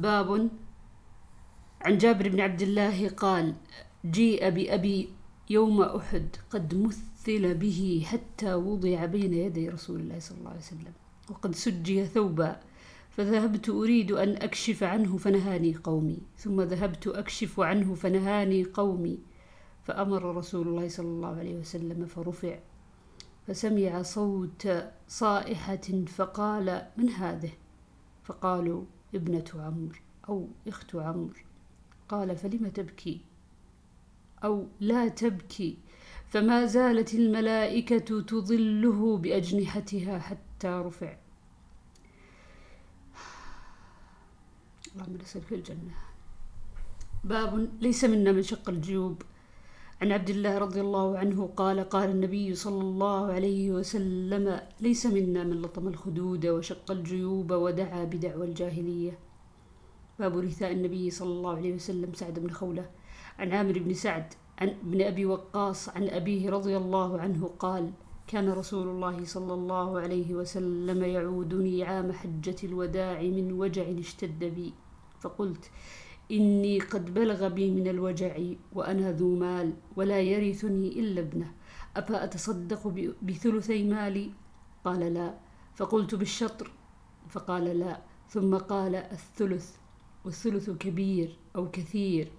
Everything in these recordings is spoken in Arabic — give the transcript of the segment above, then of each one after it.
باب عن جابر بن عبد الله قال جيء بأبي يوم أحد قد مثل به حتى وضع بين يدي رسول الله صلى الله عليه وسلم وقد سجي ثوبا فذهبت أريد أن أكشف عنه فنهاني قومي ثم ذهبت أكشف عنه فنهاني قومي فأمر رسول الله صلى الله عليه وسلم فرفع فسمع صوت صائحة فقال من هذه؟ فقالوا ابنة عمرو أو إخت عمرو قال فلم تبكي؟ أو لا تبكي. فما زالت الملائكة تظله بأجنحتها حتى رفع. اللهم نسأل في الجنة. باب ليس منا من شق الجيوب. عن عبد الله رضي الله عنه قال قال النبي صلى الله عليه وسلم ليس منا من لطم الخدود وشق الجيوب ودعا بدعوى الجاهلية. باب رثاء النبي صلى الله عليه وسلم سعد بن خولة. عن عامر بن سعد عن ابن أبي وقاص عن أبيه رضي الله عنه قال كان رسول الله صلى الله عليه وسلم يعودني عام حجة الوداع من وجع اشتد بي. فقلت إني قد بلغ بي من الوجع وأنا ذو مال ولا يرثني إلا ابنه. أفأتصدق بثلثي مالي؟ قال لا. فقلت بالشطر؟ فقال لا. ثم قال الثلث والثلث كبير أو كثير.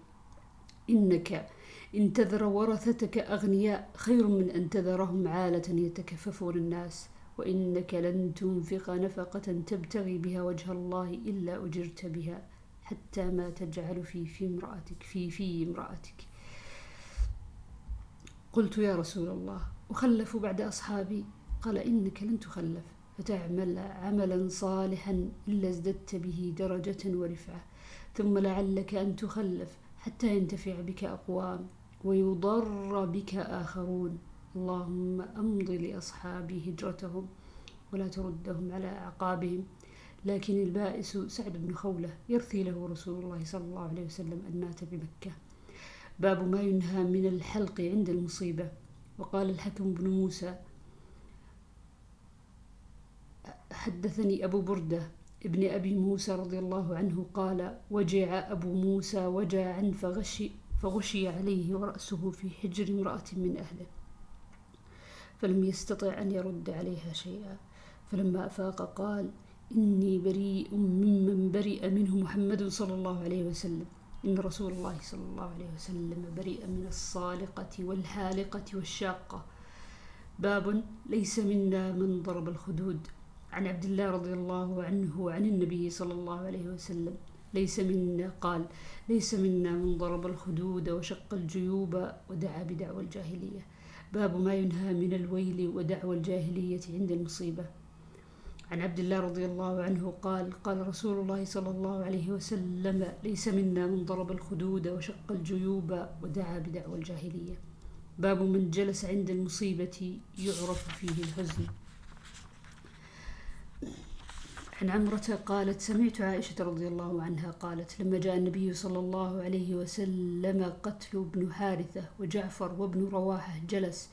إنك إن تذر ورثتك أغنياء خير من أن تذرهم عالة يتكففون الناس. وإنك لن تنفق نفقة تبتغي بها وجه الله إلا أجرت بها. حتى ما تجعل في في امرأتك في في امرأتك. قلت يا رسول الله أخلف بعد أصحابي؟ قال إنك لن تخلف فتعمل عملا صالحا إلا ازددت به درجة ورفعة. ثم لعلك أن تخلف حتى ينتفع بك أقوام ويضر بك آخرون. اللهم أمض لأصحابي هجرتهم ولا تردهم على أعقابهم. لكن البائس سعد بن خولة يرثي له رسول الله صلى الله عليه وسلم أن مات بمكة. باب ما ينهى من الحلق عند المصيبة. وقال الحكم بن موسى حدثني أبو بردة ابن أبي موسى رضي الله عنه قال وجع أبو موسى وجعا فغشي, فغشي عليه ورأسه في حجر امرأة من أهله. فلم يستطع أن يرد عليها شيئا. فلما أفاق قال إني بريء ممن برئ منه محمد صلى الله عليه وسلم. إن رسول الله صلى الله عليه وسلم بريء من الصالقة والحالقة والشاقة. باب ليس منا من ضرب الخدود. عن عبد الله رضي الله عنه عن النبي صلى الله عليه وسلم. ليس منا قال ليس منا من ضرب الخدود وشق الجيوب ودعا بدعوى الجاهلية. باب ما ينهى من الويل ودعوى الجاهلية عند المصيبة. عن عبد الله رضي الله عنه قال قال رسول الله صلى الله عليه وسلم ليس منا من ضرب الخدود وشق الجيوب ودعا بدعوى الجاهلية. باب من جلس عند المصيبة يعرف فيه الحزن. عن عمرة قالت سمعت عائشة رضي الله عنها قالت لما جاء النبي صلى الله عليه وسلم قتل ابن حارثة وجعفر وابن رواحة جلس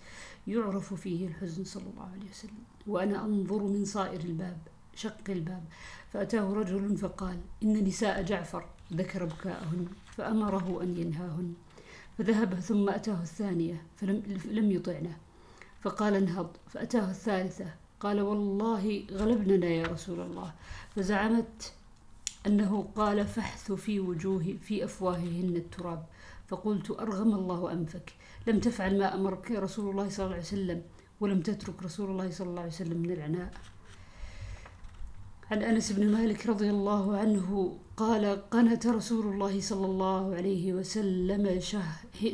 يعرف فيه الحزن صلى الله عليه وسلم. وأنا أنظر من صائر الباب شق الباب فأتاه رجل فقال إن نساء جعفر ذكر بكاءهن فأمره أن ينهاهن. فذهب ثم أتاه الثانية فلم لم يطعنه فقال انهض. فأتاه الثالثة قال والله غلبننا يا رسول الله. فزعمت أنه قال فحث في وجوه في أفواههن التراب. فقلت أرغم الله أنفك. لم تفعل ما أمرك رسول الله صلى الله عليه وسلم ولم تترك رسول الله صلى الله عليه وسلم من العناء. عن أنس بن مالك رضي الله عنه قال قنت رسول الله صلى الله عليه وسلم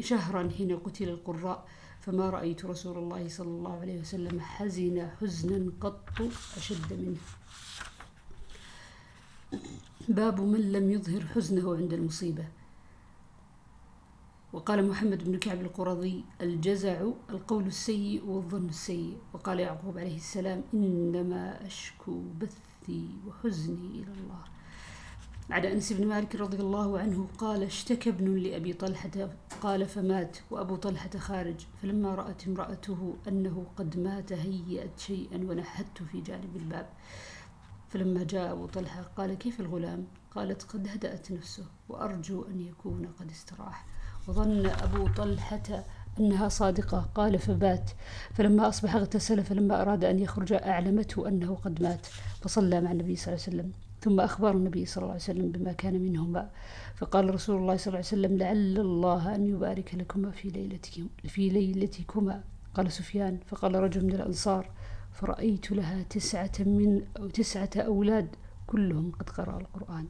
شهرا حين قتل القراء. فما رأيت رسول الله صلى الله عليه وسلم حزن حزنا قط أشد منه. باب من لم يظهر حزنه عند المصيبة. وقال محمد بن كعب القرظي الجزع القول السيء والظن السيء. وقال يعقوب عليه السلام إنما أشكو بثي وحزني إلى الله. بعد أنس بن مالك رضي الله عنه قال اشتكى ابن لأبي طلحة قال فمات. وأبو طلحة خارج. فلما رأت امرأته أنه قد مات هيأت شيئا ونحت في جانب الباب. فلما جاء أبو طلحة قال كيف الغلام؟ قالت قد هدأت نفسه وأرجو أن يكون قد استراح. وظن أبو طلحة أنها صادقة قال فبات. فلما أصبح اغتسل فلما أراد أن يخرج أعلمته أنه قد مات فصلى مع النبي صلى الله عليه وسلم. ثم أخبر النبي صلى الله عليه وسلم بما كان منهما. فقال رسول الله صلى الله عليه وسلم لعل الله أن يبارك لكما في ليلتكم في ليلتكما. قال سفيان. فقال رجل من الأنصار فرأيت لها تسعة من أو تسعة أولاد كلهم قد قرأ القرآن.